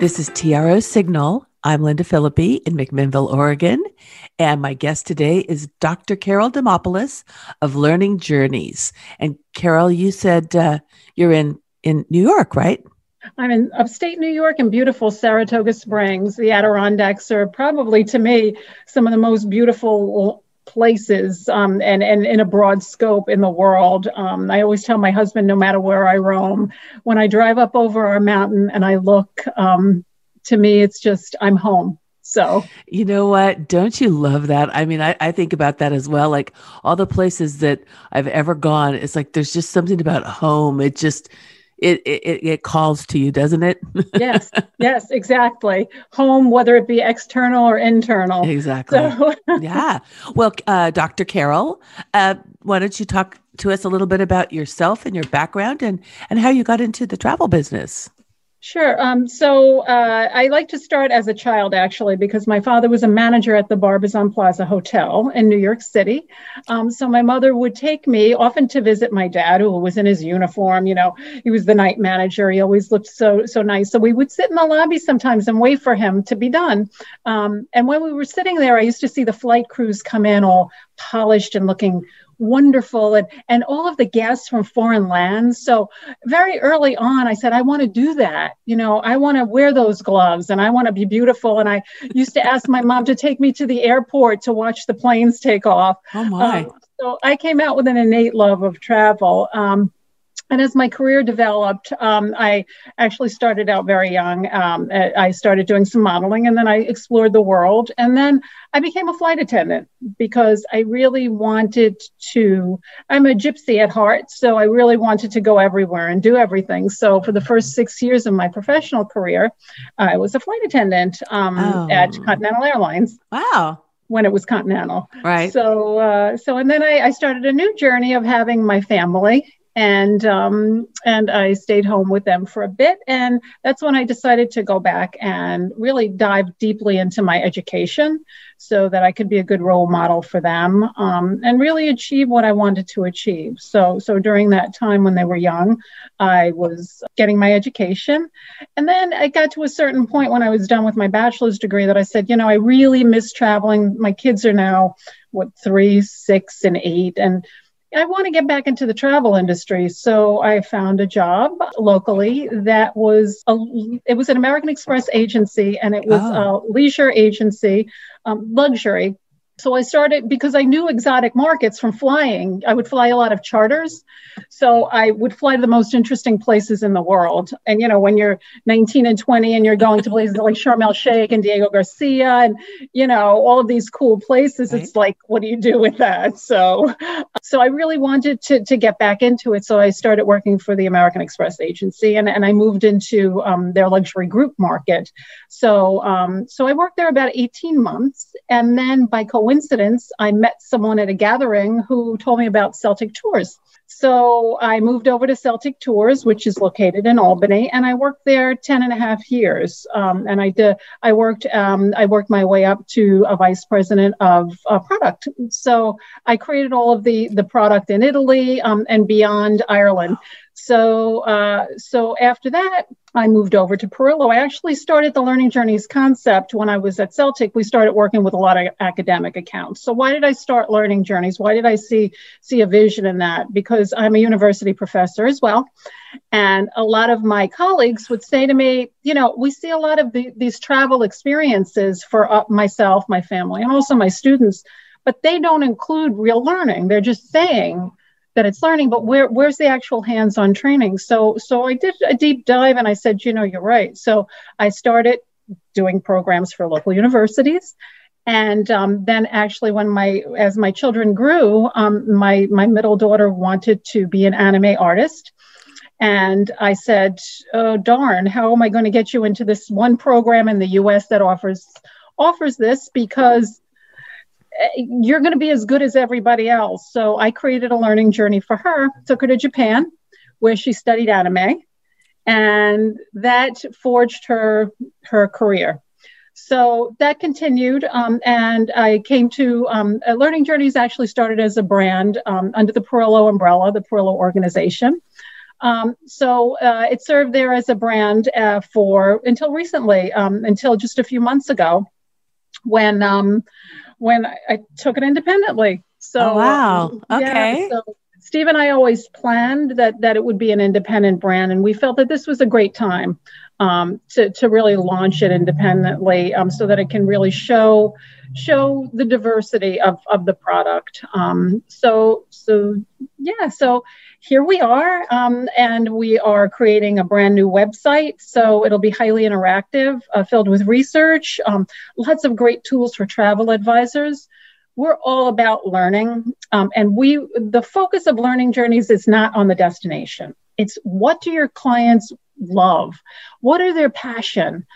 This is TRO Signal. I'm Linda Philippi in McMinnville, Oregon. And my guest today is Dr. Carol Demopoulos of Learning Journeys. And Carol, you said uh, you're in, in New York, right? I'm in upstate New York in beautiful Saratoga Springs. The Adirondacks are probably, to me, some of the most beautiful places um, and, and in a broad scope in the world. Um, I always tell my husband, no matter where I roam, when I drive up over our mountain and I look, um, to me, it's just, I'm home. So, you know what? Don't you love that? I mean, I, I think about that as well. Like all the places that I've ever gone, it's like there's just something about home. It just, it, it it calls to you, doesn't it? yes, yes, exactly. Home, whether it be external or internal. Exactly. So. yeah. Well, uh, Dr. Carol, uh, why don't you talk to us a little bit about yourself and your background and and how you got into the travel business? Sure. Um, so uh, I like to start as a child, actually, because my father was a manager at the Barbizon Plaza Hotel in New York City. Um, so my mother would take me often to visit my dad, who was in his uniform. You know, he was the night manager. He always looked so so nice. So we would sit in the lobby sometimes and wait for him to be done. Um, and when we were sitting there, I used to see the flight crews come in all polished and looking wonderful and and all of the guests from foreign lands. So very early on i said i want to do that you know i want to wear those gloves and i want to be beautiful. And i used to ask my mom to take me to the airport to watch the planes take off. Oh my. Um, so i came out with an innate love of travel. Um, and as my career developed, um, I actually started out very young. Um, I started doing some modeling and then I explored the world. And then I became a flight attendant because I really wanted to. I'm a gypsy at heart. So I really wanted to go everywhere and do everything. So for the first six years of my professional career, I was a flight attendant um, oh. at Continental Airlines. Wow when it was continental right so uh, so and then I, I, started a new journey of having my family and um, and I stayed home with them for a bit, and that's when I decided to go back and really dive deeply into my education, so that I could be a good role model for them um, and really achieve what I wanted to achieve. So so during that time when they were young, I was getting my education, and then I got to a certain point when I was done with my bachelor's degree that I said, you know, I really miss traveling. My kids are now what three, six, and eight, and I want to get back into the travel industry. So I found a job locally that was a, it was an American Express agency and it was oh. a leisure agency, um, luxury so I started because I knew exotic markets from flying. I would fly a lot of charters. So I would fly to the most interesting places in the world. And, you know, when you're 19 and 20 and you're going to places like Sharm el Sheikh and Diego Garcia and, you know, all of these cool places, right. it's like, what do you do with that? So, so I really wanted to, to get back into it. So I started working for the American Express agency and, and I moved into um, their luxury group market. So, um, so I worked there about 18 months. And then by coincidence, coincidence, I met someone at a gathering who told me about Celtic Tours. So I moved over to Celtic Tours, which is located in Albany, and I worked there 10 and a half years. Um, and I did, I worked, um, I worked my way up to a vice president of uh, product. So I created all of the, the product in Italy um, and beyond Ireland. So, uh, so after that, I moved over to Perillo. I actually started the Learning Journeys concept when I was at Celtic. We started working with a lot of academic accounts. So why did I start Learning Journeys? Why did I see see a vision in that? Because I'm a university professor as well, and a lot of my colleagues would say to me, you know, we see a lot of the, these travel experiences for uh, myself, my family, and also my students, but they don't include real learning. They're just saying that it's learning, but where where's the actual hands-on training? So so I did a deep dive and I said, you know, you're right. So I started doing programs for local universities. And um, then actually when my as my children grew, um, my my middle daughter wanted to be an anime artist. And I said, oh darn, how am I going to get you into this one program in the US that offers offers this? Because you're going to be as good as everybody else. So I created a learning journey for her, took her to Japan, where she studied anime, and that forged her her career. so that continued, um, and I came to um, uh, Learning Journeys. Actually, started as a brand um, under the Perillo umbrella, the Perillo organization. Um, so uh, it served there as a brand uh, for until recently, um, until just a few months ago, when um, when I, I, took it independently. So oh, wow, okay. Yeah, so Steve and I always planned that that it would be an independent brand, and we felt that this was a great time um, to to really launch it independently, um, so that it can really show show the diversity of of the product. Um, so so yeah, so here we are, um, and we are creating a brand new website. So it'll be highly interactive, uh, filled with research, um, lots of great tools for travel advisors. We're all about learning, um, and we the focus of learning journeys is not on the destination. It's what do your clients love? What are their passion?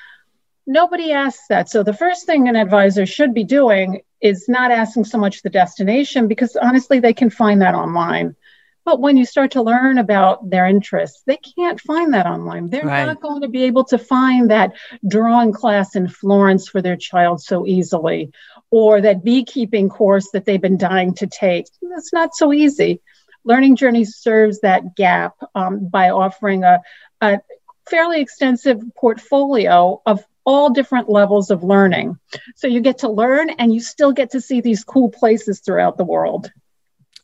Nobody asks that. So the first thing an advisor should be doing is not asking so much the destination because honestly, they can find that online. But when you start to learn about their interests, they can't find that online. They're right. not going to be able to find that drawing class in Florence for their child so easily, or that beekeeping course that they've been dying to take. That's not so easy. Learning Journey serves that gap um, by offering a, a fairly extensive portfolio of all different levels of learning. So you get to learn and you still get to see these cool places throughout the world.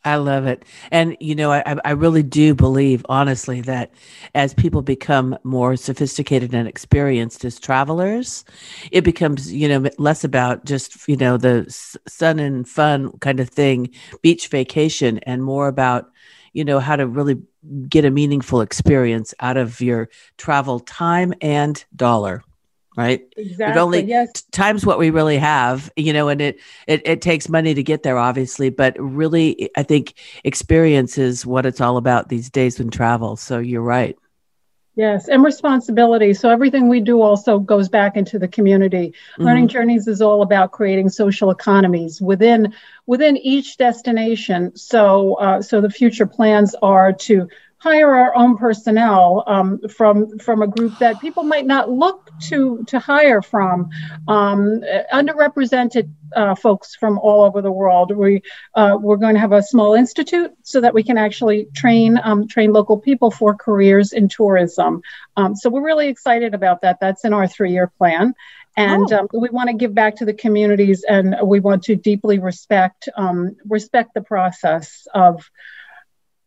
I love it. And, you know, I, I really do believe, honestly, that as people become more sophisticated and experienced as travelers, it becomes, you know, less about just, you know, the sun and fun kind of thing, beach vacation, and more about, you know, how to really get a meaningful experience out of your travel time and dollar right exactly it only yes. times what we really have you know and it, it it takes money to get there obviously but really i think experience is what it's all about these days in travel so you're right Yes, and responsibility. So everything we do also goes back into the community. Mm-hmm. Learning Journeys is all about creating social economies within within each destination. So uh, so the future plans are to hire our own personnel um, from from a group that people might not look to to hire from. Um, underrepresented uh, folks from all over the world. We uh, we're going to have a small institute so that we can actually train um, train local people for careers in tourism. Um, so we're really excited about that. That's in our three-year plan. And oh. um, we want to give back to the communities and we want to deeply respect um, respect the process of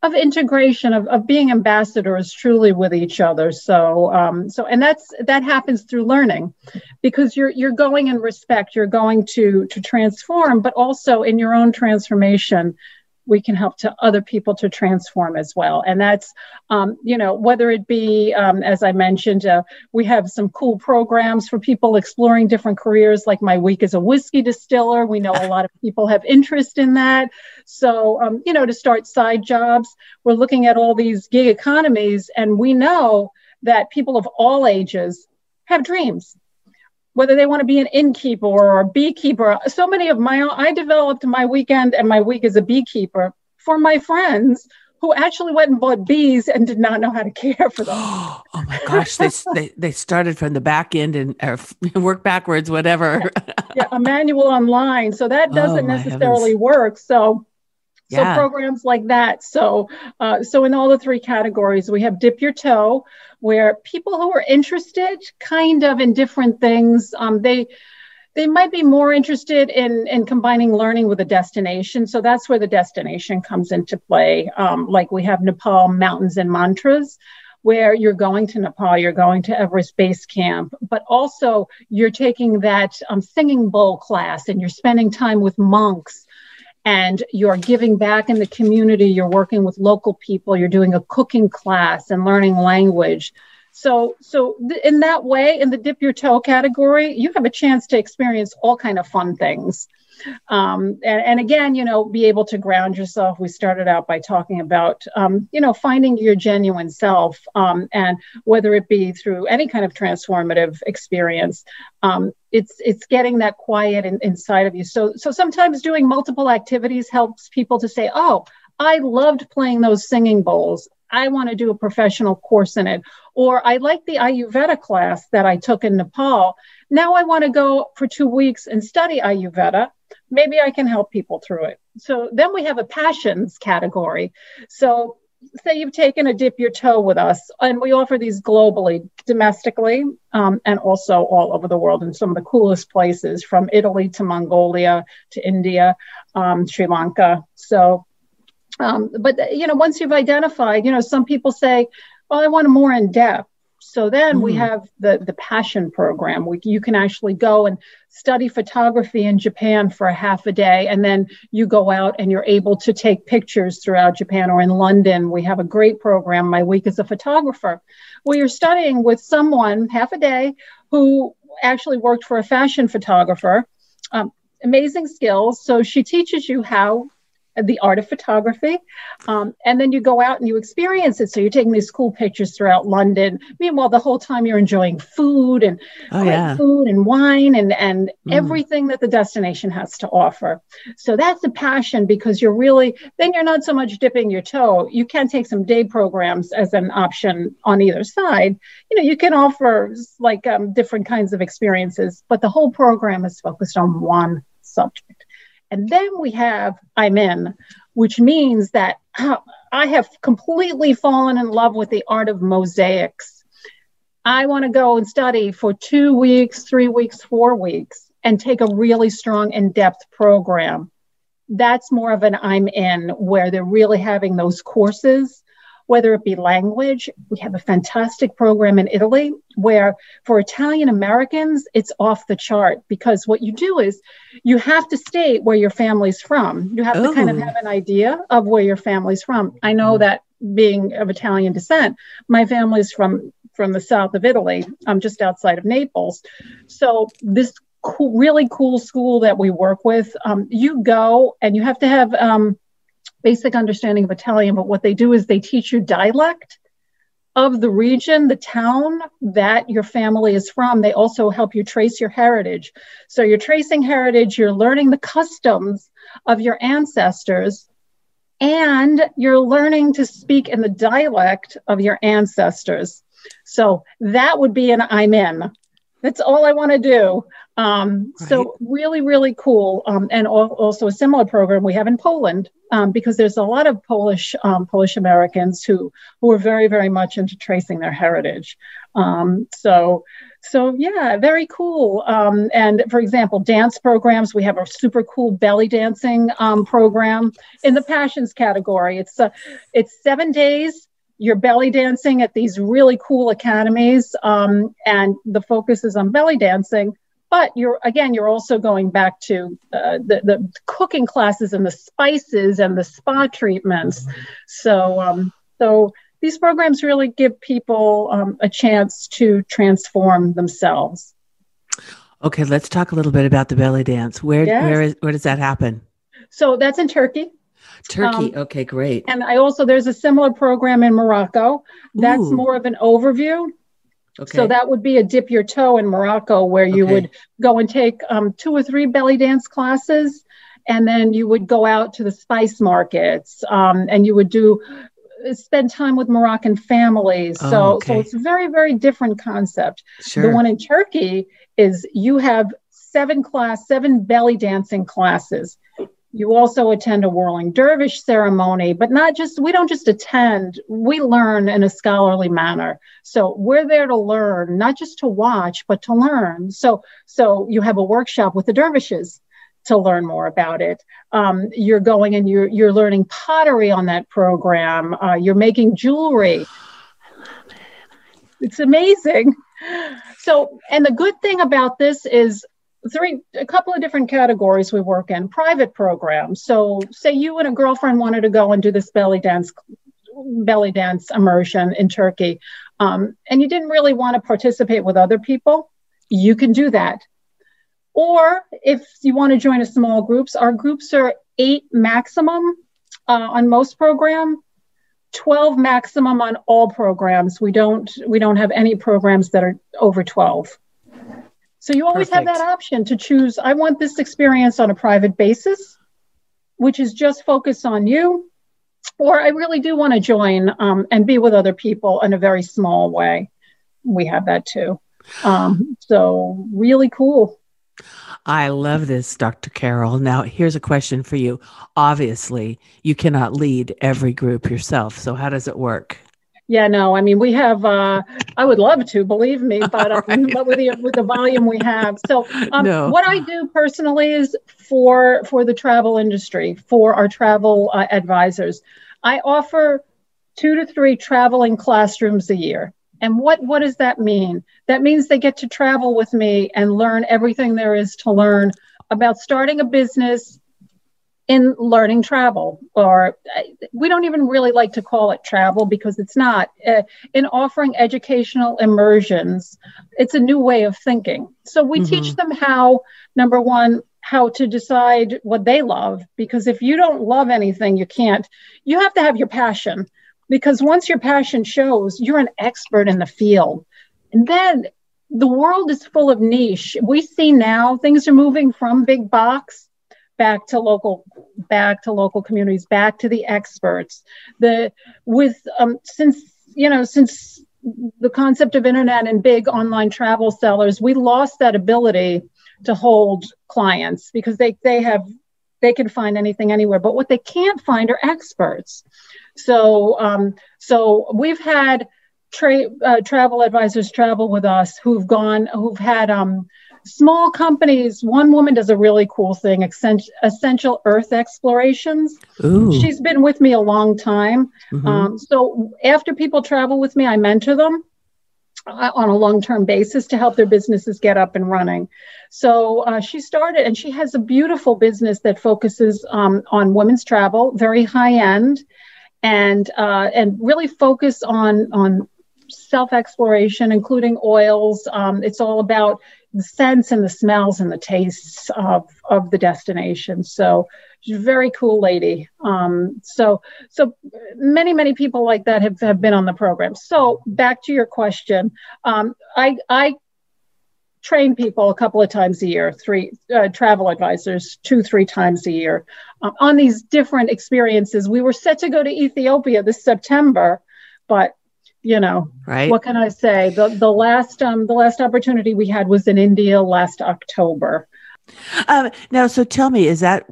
of integration of, of being ambassadors truly with each other. So um, so and that's that happens through learning because you're you're going in respect you're going to to transform but also in your own transformation we can help to other people to transform as well. And that's um, you know whether it be um, as i mentioned uh, we have some cool programs for people exploring different careers like my week as a whiskey distiller. We know a lot of people have interest in that. So um, you know to start side jobs we're looking at all these gig economies and we know that people of all ages have dreams whether they want to be an innkeeper or a beekeeper. So many of my, I developed my weekend and my week as a beekeeper for my friends who actually went and bought bees and did not know how to care for them. oh my gosh, they, they, they started from the back end and uh, work backwards, whatever. yeah, a manual online. So that oh, doesn't oh, necessarily work. So so yeah. programs like that. So, uh, so in all the three categories, we have dip your toe, where people who are interested, kind of in different things, um, they they might be more interested in in combining learning with a destination. So that's where the destination comes into play. Um, like we have Nepal mountains and mantras. Where you're going to Nepal, you're going to Everest Base Camp, but also you're taking that um, singing bowl class and you're spending time with monks and you're giving back in the community, you're working with local people, you're doing a cooking class and learning language. So, so th- in that way, in the dip your toe category, you have a chance to experience all kind of fun things um, and, and, again you know be able to ground yourself. We started out by talking about um, you know finding your genuine self um, and whether it be through any kind of transformative experience um, it's it's getting that quiet in, inside of you. So so sometimes doing multiple activities helps people to say oh i loved playing those singing bowls I want to do a professional course in it. Or I like the Ayurveda class that I took in Nepal. Now I want to go for two weeks and study Ayurveda. Maybe I can help people through it. So then we have a passions category. So say you've taken a dip your toe with us, and we offer these globally, domestically, um, and also all over the world in some of the coolest places, from Italy to Mongolia to India, um, Sri Lanka. So, um, but you know, once you've identified, you know, some people say, "Well, I want a more in depth." So then mm. we have the the passion program. We, you can actually go and study photography in Japan for a half a day, and then you go out and you're able to take pictures throughout Japan or in London. We have a great program, My Week as a Photographer, where you're studying with someone half a day who actually worked for a fashion photographer. Um, amazing skills. So she teaches you how the art of photography. Um, and then you go out and you experience it. So you're taking these cool pictures throughout London. Meanwhile, the whole time you're enjoying food and oh, yeah. food and wine and, and mm. everything that the destination has to offer. So that's a passion because you're really, then you're not so much dipping your toe. You can take some day programs as an option on either side. You know, you can offer like um, different kinds of experiences, but the whole program is focused on one subject. And then we have I'm in, which means that I have completely fallen in love with the art of mosaics. I want to go and study for two weeks, three weeks, four weeks, and take a really strong in depth program. That's more of an I'm in, where they're really having those courses whether it be language. We have a fantastic program in Italy where for Italian Americans, it's off the chart because what you do is you have to state where your family's from. You have Ooh. to kind of have an idea of where your family's from. I know that being of Italian descent, my family's from from the south of Italy. I'm just outside of Naples. So this cool, really cool school that we work with, um, you go and you have to have um, basic understanding of Italian, but what they do is they teach you dialect of the region, the town that your family is from. They also help you trace your heritage. So you're tracing heritage, you're learning the customs of your ancestors, and you're learning to speak in the dialect of your ancestors. So that would be an I'm in. That's all I want to do. Um, right. So really, really cool. Um, and al- also a similar program we have in Poland um, because there's a lot of Polish um, Polish Americans who who are very, very much into tracing their heritage. Um, so so yeah, very cool. Um, and for example, dance programs. We have a super cool belly dancing program in the passions category. It's uh, it's seven days you're belly dancing at these really cool academies um, and the focus is on belly dancing but you're again you're also going back to uh, the, the cooking classes and the spices and the spa treatments so um, so these programs really give people um, a chance to transform themselves okay let's talk a little bit about the belly dance where yes. where, is, where does that happen so that's in turkey Turkey. Um, okay, great. And I also there's a similar program in Morocco. That's Ooh. more of an overview. Okay. So that would be a dip your toe in Morocco, where you okay. would go and take um, two or three belly dance classes, and then you would go out to the spice markets, um, and you would do spend time with Moroccan families. Oh, so okay. so it's a very very different concept. Sure. The one in Turkey is you have seven class seven belly dancing classes you also attend a whirling dervish ceremony, but not just, we don't just attend, we learn in a scholarly manner. So we're there to learn, not just to watch, but to learn. So, so you have a workshop with the dervishes to learn more about it. Um, you're going and you're, you're learning pottery on that program. Uh, you're making jewelry. It's amazing. So, and the good thing about this is three a couple of different categories we work in. Private programs. So say you and a girlfriend wanted to go and do this belly dance belly dance immersion in turkey um, and you didn't really want to participate with other people you can do that. Or if you want to join a small groups our groups are eight maximum uh, on most program 12 maximum on all programs. We don't we don't have any programs that are over 12 so you always Perfect. have that option to choose I want this experience on a private basis, which is just focused on you. or I really do want to join um, and be with other people in a very small way. We have that too. Um, so, really cool. I love this, Dr. Carol. Now, here's a question for you. Obviously, you cannot lead every group yourself. So, how does it work? Yeah, no, I mean, we have, uh, I would love to, believe me, but, um, right. but with, the, with the volume we have. So, um, no. what I do personally is for, for the travel industry, for our travel uh, advisors, I offer two to three traveling classrooms a year. And what, what does that mean? That means they get to travel with me and learn everything there is to learn about starting a business in learning travel. Or we don't even really like to call it travel because it's not. Uh, in offering educational immersions, it's a new way of thinking. So we mm-hmm. teach them how, number one, how to decide what they love because if you don't love anything you can't you have to have your passion because once your passion shows, you're an expert in the field. And then the world is full of niche. We see now things are moving from big box back to local back to local communities back to the experts. The with um since you know since the concept of internet and big online travel sellers we lost that ability to hold clients because they they have they can find anything anywhere. But what they can't find are experts. So, um, so we've had tra- uh, travel advisors travel with us who've gone, who've had um, small companies. One woman does a really cool thing, essential Earth explorations. Ooh. She's been with me a long time. Mm-hmm. Um, so after people travel with me, I mentor them uh, on a long-term basis to help their businesses get up and running. So uh, she started, and she has a beautiful business that focuses um, on women's travel, very high end and uh, and really focus on on self exploration, including oils. Um, it's all about the scents and the smells and the tastes of of the destination. So she's a very cool lady. Um, so so many many people like that have, have been on the program. So back to your question, um, I I train people a couple of times a year, three uh, travel advisors, two, three times a year uh, on these different experiences. We were set to go to Ethiopia this September, but you know, right. what can I say? The, the last, um, the last opportunity we had was in India last October. Um, now, so tell me, is that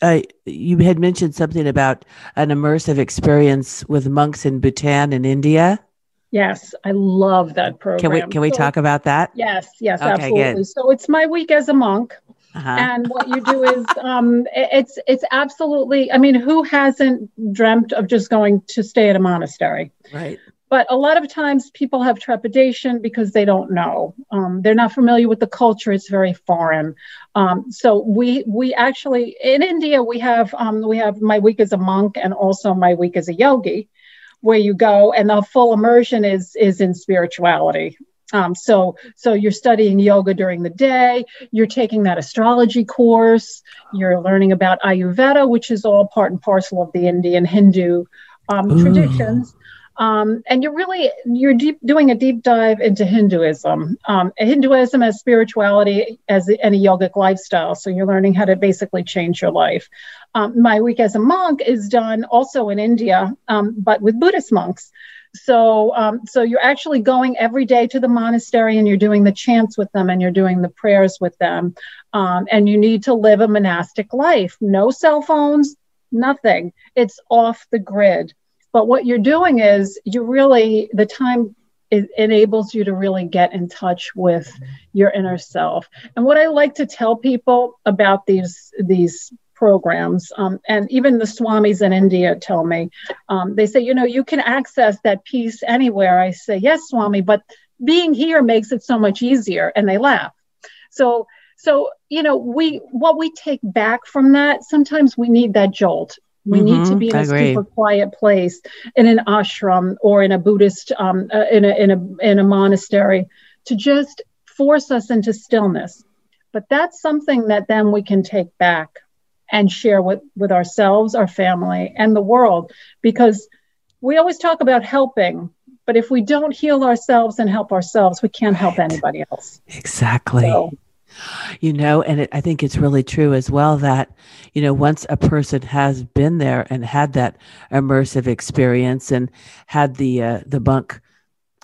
uh, you had mentioned something about an immersive experience with monks in Bhutan in India? Yes, I love that program. Can we can we so, talk about that? Yes, yes, okay, absolutely. Good. So it's my week as a monk. Uh-huh. And what you do is, um, it's it's absolutely. I mean, who hasn't dreamt of just going to stay at a monastery? Right. But a lot of times, people have trepidation because they don't know. Um, they're not familiar with the culture. It's very foreign. Um, so we we actually in India we have um, we have my week as a monk and also my week as a yogi where you go and the full immersion is is in spirituality um, so so you're studying yoga during the day you're taking that astrology course you're learning about ayurveda which is all part and parcel of the indian hindu um, traditions um, and you're really you're deep doing a deep dive into Hinduism. Um, Hinduism as spirituality as any yogic lifestyle. So you're learning how to basically change your life. Um, my week as a monk is done also in India, um, but with Buddhist monks. So, um, so you're actually going every day to the monastery and you're doing the chants with them and you're doing the prayers with them. Um, and you need to live a monastic life. No cell phones, nothing. It's off the grid. But what you're doing is you really, the time it enables you to really get in touch with your inner self. And what I like to tell people about these these programs, um, and even the swamis in India tell me, um, they say, you know, you can access that peace anywhere. I say, yes, swami, but being here makes it so much easier. And they laugh. So so you know we what we take back from that sometimes we need that jolt we mm-hmm, need to be in a super quiet place in an ashram or in a Buddhist, um, uh, in, a, in, a, in a monastery to just force us into stillness. But that's something that then we can take back and share with, with ourselves, our family, and the world. Because we always talk about helping, but if we don't heal ourselves and help ourselves, we can't help anybody else. Exactly. So, You know, and it, I think it's really true as well that, you know, once a person has been there and had that immersive experience and had the uh, the bunk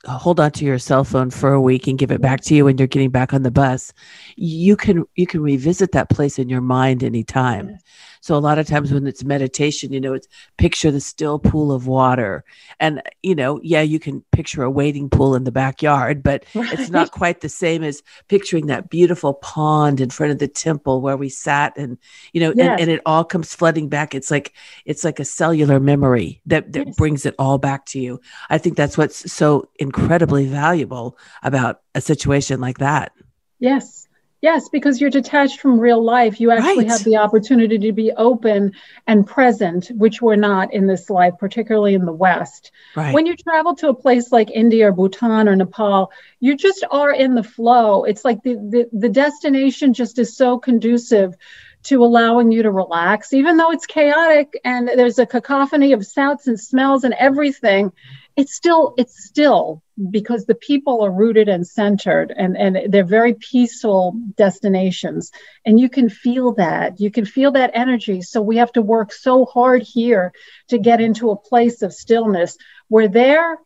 hold on to your cell phone for a week and give it back to you when you're getting back on the bus, you can you can revisit that place in your mind anytime. So a lot of times when it's meditation, you know, it's picture the still pool of water. And, you know, yeah, you can picture a wading pool in the backyard, but right. it's not quite the same as picturing that beautiful pond in front of the temple where we sat and, you know, yes. and, and, it all comes flooding back. It's like, it's like a cellular memory that, that yes. brings it all back to you. I think that's what's so incredibly valuable about a situation like that. Yes. Yes, because you're detached from real life. You actually right. have the opportunity to be open and present, which we're not in this life, particularly in the West. Right. When you travel to a place like India or Bhutan or Nepal, you just are in the flow. It's like the, the, the destination just is so conducive to allowing you to relax, even though it's chaotic and there's a cacophony of sounds and smells and everything it's still it's still because the people are rooted and centered and and they're very peaceful destinations. And you can feel that. You can feel that energy. So we have to work so hard here to get into a place of stillness where there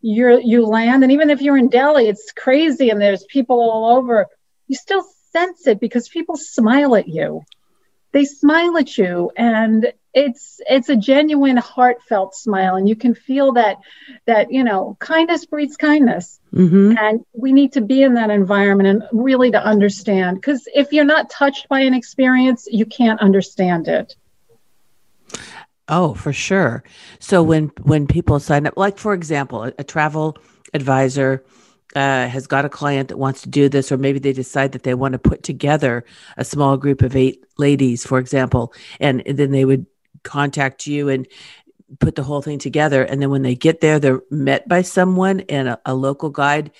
you're you land. And even if you're in delhi it's crazy and there's people all over. You still sense it because people smile at you they smile at you and it's it's a genuine heartfelt smile and you can feel that that you know kindness breeds kindness. Mm-hmm. and we need to be in that environment and really to understand because if you're not touched by an experience you can't understand it. Oh for sure. So when when people sign up like for example a, a travel advisor uh, has got a client that wants to do this, or maybe they decide that they want to put together a small group of eight ladies, for example, and, and then they would contact you and put the whole thing together. And then when they get there, they're met by someone and a, a local guide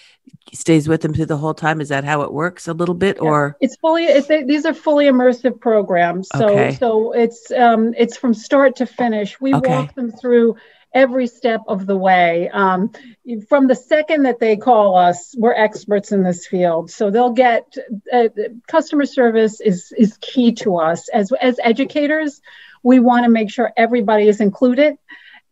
stays with them through the whole time. Is that how it works a little bit or it's fully, it's, these are fully immersive programs. So, okay. so it's, um, it's from start to finish. We okay. walk them through every step of the way. Um, from the second that they call us, we're experts in this field. So they'll get uh, customer service is is key to us as as educators. We want to make sure everybody is included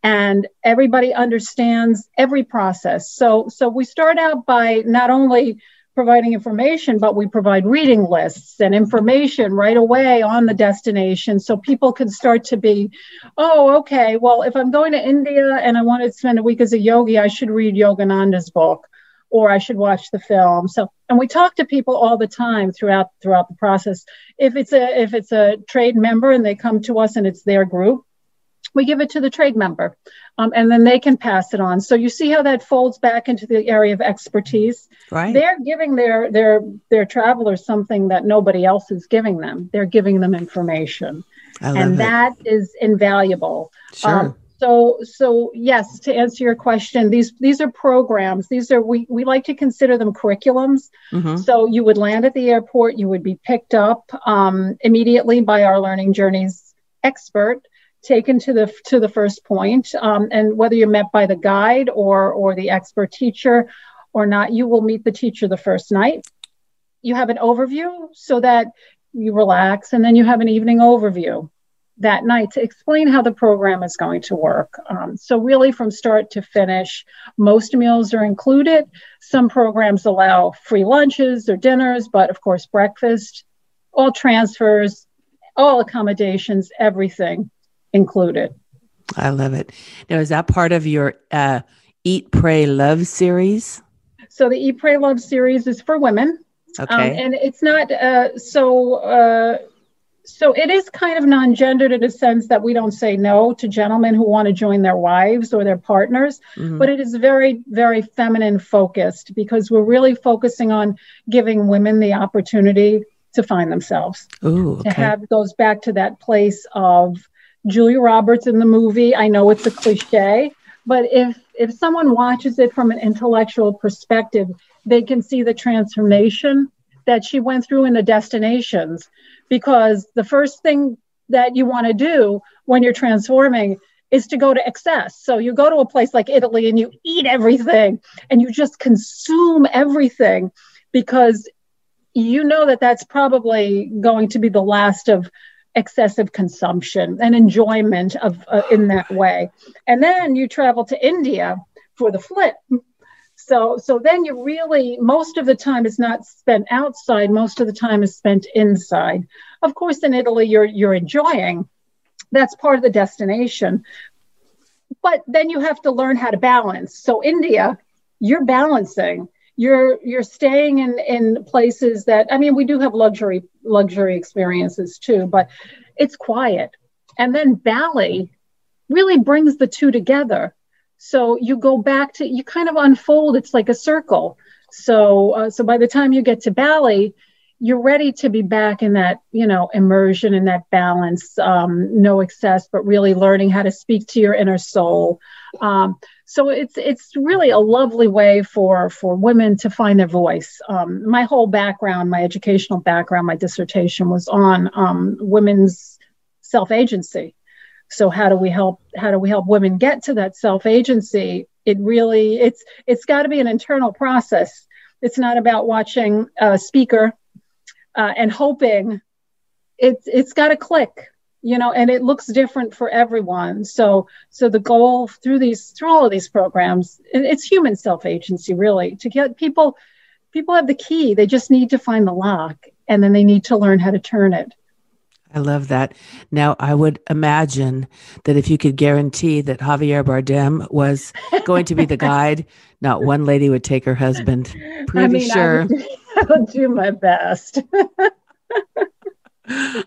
and everybody understands every process. So so we start out by not only providing information, but we provide reading lists and information right away on the destination so people can start to be, oh, okay, well, if I'm going to India and I want to spend a week as a yogi, I should read Yogananda's book or I should watch the film. So, and we talk to people all the time throughout throughout the process. If it's a if it's a trade member and they come to us and it's their group, we give it to the trade member um, and then they can pass it on. So you see how that folds back into the area of expertise? Right. They're giving their their their travelers something that nobody else is giving them. They're giving them information. And it. that is invaluable. Sure. Um, so so yes to answer your question these these are programs. These are we, we like to consider them curriculums. Mm-hmm. so you would land at the airport you would be picked up um, immediately by our learning journeys expert taken to the to the first point, um, and whether you're met by the guide or or the expert teacher or not, you will meet the teacher the first night. You have an overview so that you relax, and then you have an evening overview that night to explain how the program is going to work. Um, so, really, from start to finish, most meals are included. Some programs allow free lunches or dinners, but of course, breakfast, all transfers, all accommodations, everything included. I love it. Now, is that part of your uh, Eat, Pray, Love series? So, the Eat, Pray, Love series is for women. Okay. Um, and it's not uh, so. Uh, so it is kind of non-gendered in a sense that we don't say no to gentlemen who want to join their wives or their partners, mm-hmm. but it is very, very feminine focused because we're really focusing on giving women the opportunity to find themselves. Ooh, okay. To have goes back to that place of Julia Roberts in the movie. I know it's a cliche, but if if someone watches it from an intellectual perspective, they can see the transformation that she went through in the destinations because the first thing that you want to do when you're transforming is to go to excess. So you go to a place like Italy and you eat everything and you just consume everything because you know that that's probably going to be the last of excessive consumption and enjoyment of uh, in that way. And then you travel to India for the flip. So so then you really most of the time is not spent outside, most of the time is spent inside. Of course in Italy you're you're enjoying. That's part of the destination. But then you have to learn how to balance. So India, you're balancing you're you're staying in in places that i mean we do have luxury luxury experiences too but it's quiet. And then bali really brings the two together. So you go back to you kind of unfold it's like a circle. So uh, so by the time you get to bali you're ready to be back in that you know immersion and that balance um, no excess but really learning how to speak to your inner soul um, so it's it's really a lovely way for for women to find their voice. Um, my whole background, my educational background, my dissertation was on um, women's self agency. So how do we help how do we help women get to that self agency? It really it's it's got to be an internal process. It's not about watching a speaker uh, and hoping. It's it's got to click you know and it looks different for everyone so so the goal through these through all of these programs it's human self-agency really to get people people have the key they just need to find the lock and then they need to learn how to turn it I love that. Now, I would imagine that if you could guarantee that Javier Bardem was going to be the guide, not one lady would take her husband. Pretty I mean, sure. I would, I would do my best.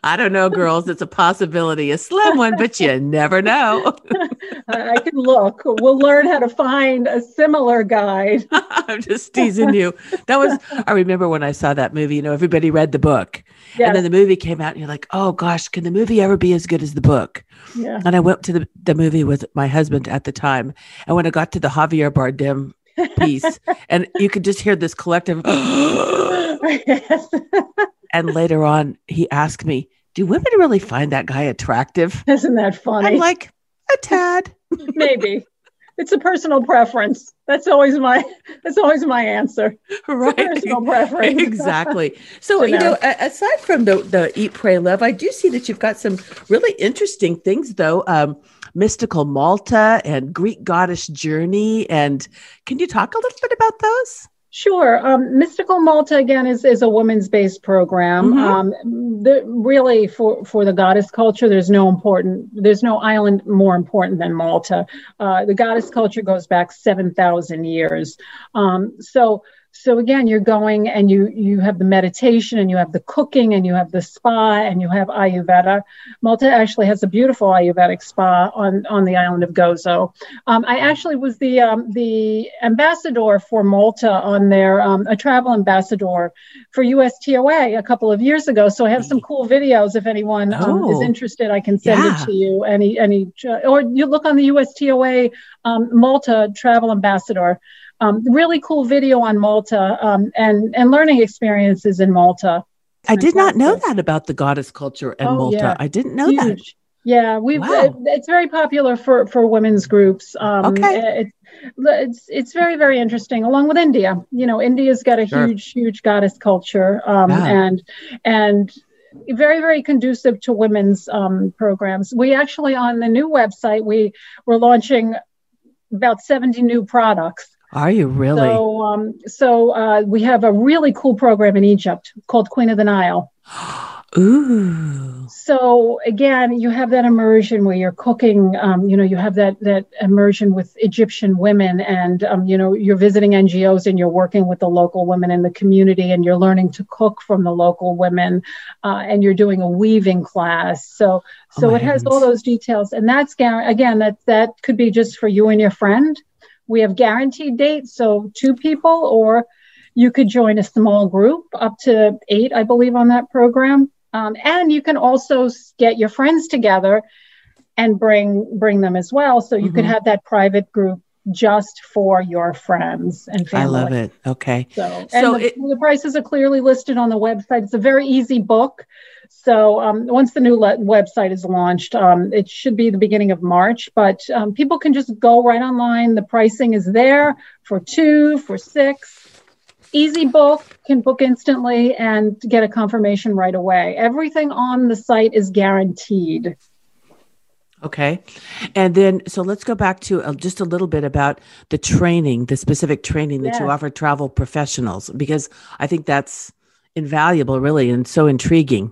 I don't know, girls. It's a possibility, a slim one, but you never know. I can look. We'll learn how to find a similar guide. I'm just teasing you. That was, I remember when I saw that movie, you know, everybody read the book. Yes. And then the movie came out, and you're like, oh gosh, can the movie ever be as good as the book? Yeah. And I went to the, the movie with my husband at the time. And when I got to the Javier Bardem piece, and you could just hear this collective. yes and later on, he asked me, "Do women really find that guy attractive?" Isn't that funny? I'm like, a tad, maybe. It's a personal preference. That's always my that's always my answer. Right. personal preference. exactly. So, you know, aside from the the eat, pray, love, I do see that you've got some really interesting things though. Um, mystical Malta and Greek goddess journey. And can you talk a little bit about those? Sure. Um, Mystical Malta again is, is a women's based program. Mm-hmm. Um, the, really, for, for the goddess culture, there's no important there's no island more important than Malta. Uh, the goddess culture goes back seven thousand years. Um, so so again you're going and you you have the meditation and you have the cooking and you have the spa and you have ayurveda. Malta actually has a beautiful ayurvedic spa on on the island of gozo. Um, i actually was the um, the ambassador for malta on their um, a travel ambassador for ustoa a couple of years ago. So i have some cool videos if anyone um, oh, is interested i can send yeah. it to you. Any any or you look on the ustoa um, malta travel ambassador um, really cool video on Malta um, and and learning experiences in Malta. I did not know that about the goddess culture in oh, Malta. Yeah. I didn't know Huge. that. Yeah, we wow. it, it's very popular for for women's groups. Um, okay. It, it's it's very very interesting along with India. You know, India's got a sure. huge huge goddess culture um, wow. and and very very conducive to women's um, programs. We actually on the new website we we're launching about 70 new products are you really? So, um, so uh, we have a really cool program in Egypt called Queen of the Nile. Ooh. So again, you have that immersion where you're cooking. Um, you know, you have that that immersion with Egyptian women, and um, you know, you're visiting NGOs and you're working with the local women in the community, and you're learning to cook from the local women, uh, and you're doing a weaving class. So, so oh it has all those details, and that's again that that could be just for you and your friend we have guaranteed dates, so two people, or you could join a small group up to eight, I believe, on that program. Um, and you can also get your friends together and bring bring them as well. So you mm-hmm. could have that private group just for your friends and family. I love it. Okay. So, so the, it, the, prices are clearly listed on the website. It's a very easy book. So um, once the new le- website is launched, um, it should be the beginning of March, but um, people can just go right online. The pricing is there for two, for six. easy book, can book instantly and get a confirmation right away. Everything on the site is guaranteed. Okay. And then, so let's go back to uh, just a little bit about the training, the specific training that you offer travel professionals, because I think that's invaluable, really, and so intriguing.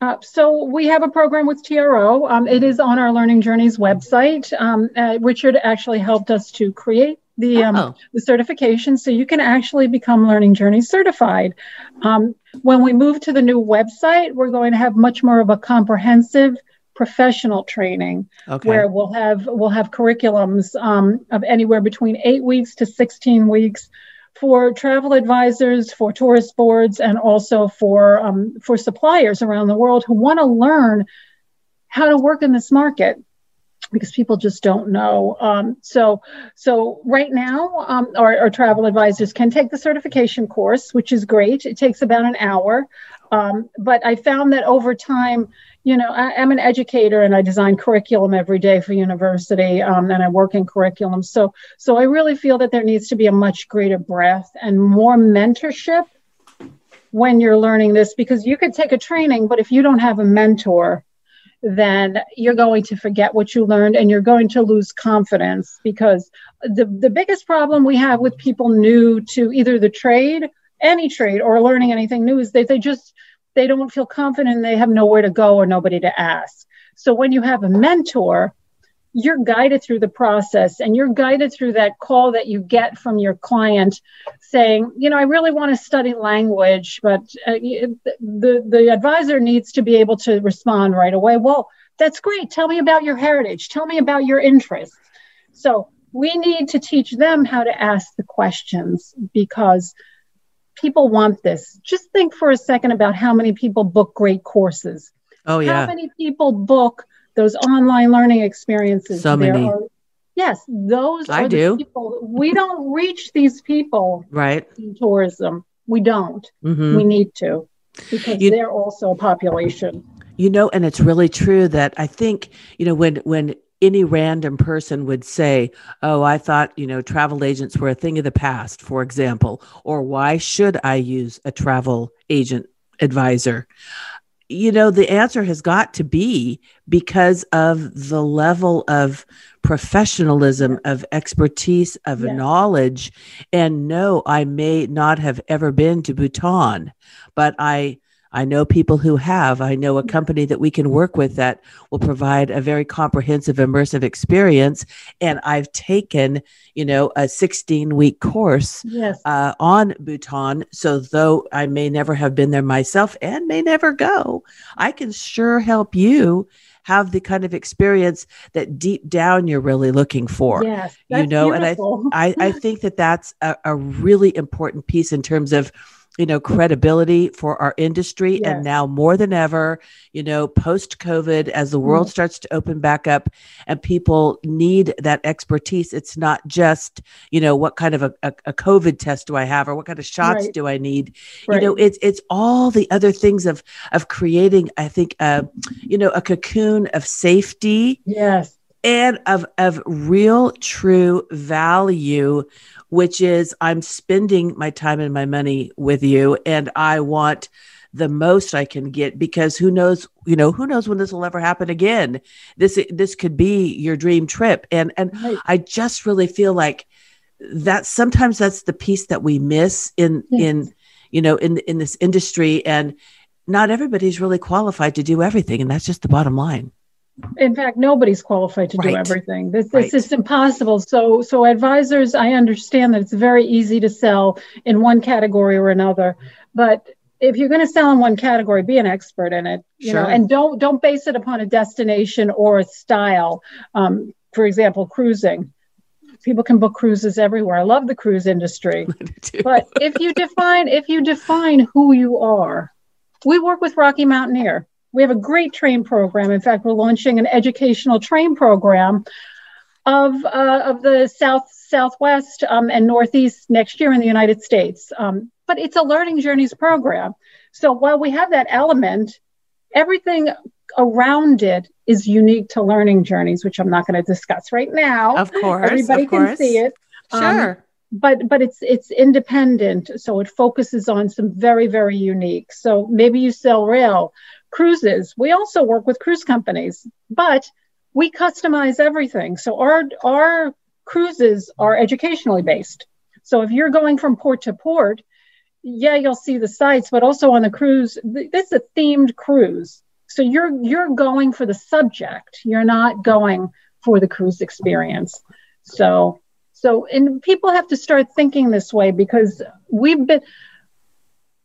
Uh, so we have a program with TRO. Um, it is on our Learning Journeys website. Um, uh, Richard actually helped us to create the um, oh. the certification, so you can actually become Learning Journeys certified. Um, when we move to the new website, we're going to have much more of a comprehensive professional training okay. where we'll have we'll have curriculums um, of anywhere between eight weeks to 16 weeks for travel advisors for tourist boards and also for um, for suppliers around the world who want to learn how to work in this market because people just don't know. Um, so, so right now, um, our, our, travel advisors can take the certification course, which is great. It takes about an hour, um, but I found that over time, you know, I, am an educator and I design curriculum every day for university, um, and I work in curriculum. So, so I really feel that there needs to be a much greater breadth and more mentorship when you're learning this, because you could take a training, but if you don't have a mentor, then you're going to forget what you learned and you're going to lose confidence because the, the biggest problem we have with people new to either the trade any trade or learning anything new is that they just they don't feel confident they have nowhere to go or nobody to ask. So when you have a mentor, you're guided through the process and you're guided through that call that you get from your client saying, you know, I really want to study language, but uh, the, the advisor needs to be able to respond right away. Well, that's great. Tell me about your heritage. Tell me about your interests. So we need to teach them how to ask the questions because people want this. Just think for a second about how many people book great courses. Oh, yeah. How many people book those online learning experiences? So many. Are, yes, those I do. people. We don't reach these people right in tourism. We don't. Mm-hmm. We need to because you, they're also a population. You know, and it's really true that I think, you know, when when any random person would say, Oh, I thought, you know, travel agents were a thing of the past, for example, or why should I use a travel agent advisor? You know, the answer has got to be because of the level of professionalism, of expertise, of yeah. knowledge. And no, I may not have ever been to Bhutan, but I I know people who have. I know a company that we can work with that will provide a very comprehensive, immersive experience. And I've taken, you know, a 16 week course yes. uh, on Bhutan. So, though I may never have been there myself and may never go, I can sure help you have the kind of experience that deep down you're really looking for. Yes, you know, beautiful. and I, I, I think that that's a, a really important piece in terms of you know credibility for our industry yes. and now more than ever you know post covid as the world mm starts to open back up and people need that expertise it's not just you know what kind of a, a, a covid test do i have or what kind of shots right. do i need right. you know it's it's all the other things of of creating i think uh you know a cocoon of safety yes and of of real true value which is I'm spending my time and my money with you and I want the most I can get because who knows, you know, who knows when this will ever happen again. This this could be your dream trip. And and right. I just really feel like that sometimes that's the piece that we miss in yes. in you know in in this industry and not everybody's really qualified to do everything and that's just the bottom line in fact nobody's qualified to right. do everything. This, this right. is impossible. So so advisors i understand that it's very easy to sell in one category or another. But if you're going to sell in one category be an expert in it you sure. know and don't don't base it upon a destination or a style. Um, for example cruising. People can book cruises everywhere. I love the cruise industry. But if you define if you define who you are we work with rocky mountaineer we have a great train program. In fact, we're launching an educational train program of, uh, of the South, Southwest um, and Northeast next year in the United States. Um, but it's a learning journeys program. So while we have that element, everything around it is unique to learning journeys, which I'm not going to discuss right now. Of course. Everybody of course. can see it. Um, sure. Um, but but it's it's independent so it focuses on some very very unique so maybe you sell rail cruises. We also work with cruise companies but we customize everything. So our our cruises are educationally based. So if you're going from port to port yeah you'll see the sites but also on the cruise this is a themed cruise. So you're you're going for the subject. You're not going for the cruise experience. So so, and people have to start thinking this way because we've been,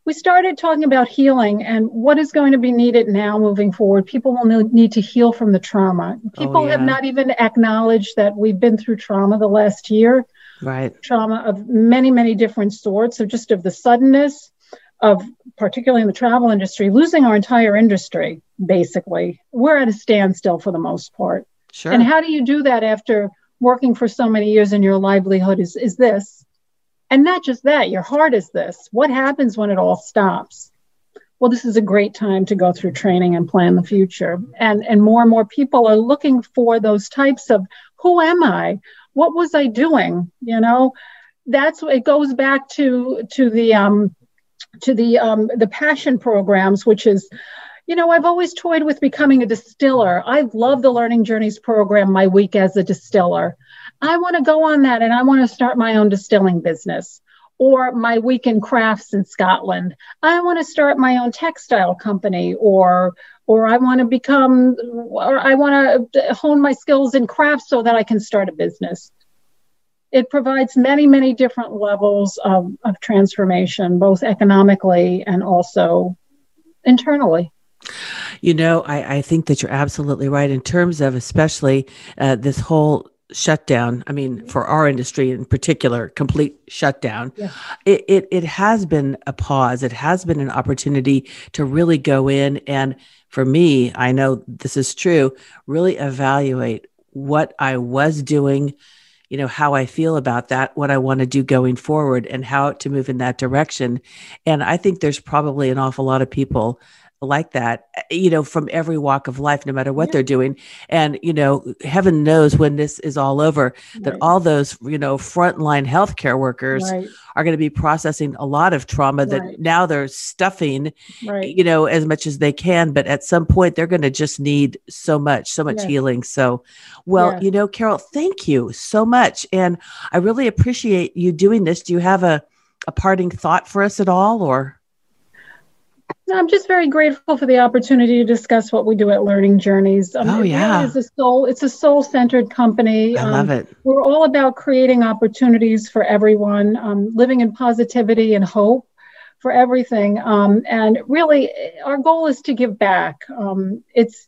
we started talking about healing and what is going to be needed now moving forward. People will need to heal from the trauma. Oh, people oh, yeah. have not even acknowledged that we've been through trauma the last year. Right. Trauma of many, many different sorts, of just of the suddenness of, particularly in the travel industry, losing our entire industry, basically. We're at a standstill for the most part. Sure. And how do you do that after working for so many years and your livelihood is, is this. And not just that, your heart is this. What happens when it all stops? Well, this is a great time to go through training and plan the future. And, and more and more people are looking for those types of who am I? What was I doing? You know, that's it goes back to to the um to the um the passion programs, which is you know, I've always toyed with becoming a distiller. I love the Learning Journeys program, my week as a distiller. I want to go on that and I want to start my own distilling business or my weekend crafts in Scotland. I want to start my own textile company or or I want to become or I want to hone my skills in crafts so that I can start a business. It provides many, many different levels of, of transformation, both economically and also internally. You know, I, I think that you're absolutely right in terms of especially uh, this whole shutdown. I mean, for our industry in particular, complete shutdown. Yeah. It, it it has been a pause. It has been an opportunity to really go in and, for me, I know this is true. Really evaluate what I was doing you know how i feel about that what i want to do going forward and how to move in that direction and i think there's probably an awful lot of people like that, eh, you know, from every walk of life, no matter what yeah. they're doing. And, you know, heaven knows when this is all over that all those, you know, frontline healthcare workers right. are going to be processing a lot of trauma that right. now they're stuffing, you know, as much as they can. But at some point, they're going to just need so much, so much yes. healing. So, well, yes. you know, Carol, thank you so much. And I really appreciate you doing this. Do you have a, a parting thought for us at all or? I'm just very grateful for the opportunity to discuss what we do at Learning Journeys. Um, oh yeah, it's a soul. It's a soul-centered company. I um, love it. We're all about creating opportunities for everyone, um, living in positivity and hope for everything. Um, and really, our goal is to give back. Um, it's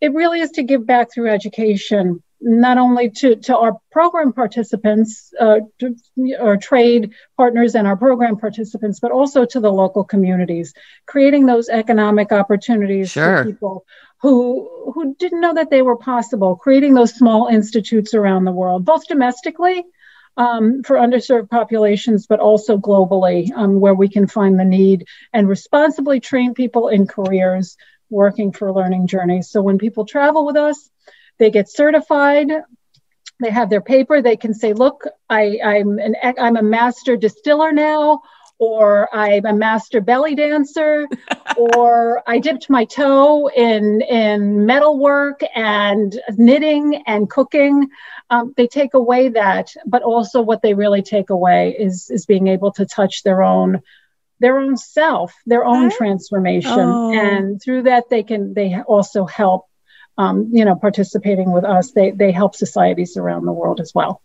it really is to give back through education not only to, to our program participants uh, to, or trade partners and our program participants, but also to the local communities, creating those economic opportunities sure. for people who who didn't know that they were possible, creating those small institutes around the world, both domestically um, for underserved populations, but also globally, um, where we can find the need and responsibly train people in careers working for learning journeys. So when people travel with us, they get certified. They have their paper. They can say, "Look, I, I'm an I'm a master distiller now." or I'm a master belly dancer, or I dipped my toe in in metalwork and knitting and cooking. Um, they take away that, but also what they really take away is is being able to touch their own their own self, their own transformation, oh. and through that they can they also help um, you know, participating with us, they, they help societies around the world as well.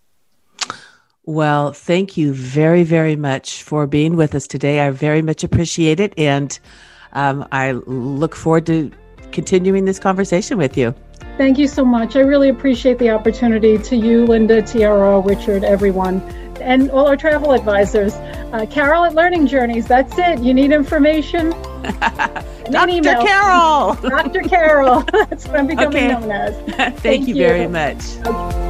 Well, thank you very, very much for being with us today. I very much appreciate it. And um, I look forward to continuing this conversation with you. Thank you so much. I really appreciate the opportunity to you, Linda, TRO, Richard, everyone, and all our travel advisors. Uh, Carol at Learning Journeys, that's it. You need information? Dr. Carol. Dr. Carol. That's what I'm becoming okay. known as. Thank, Thank you, you, very much. Okay.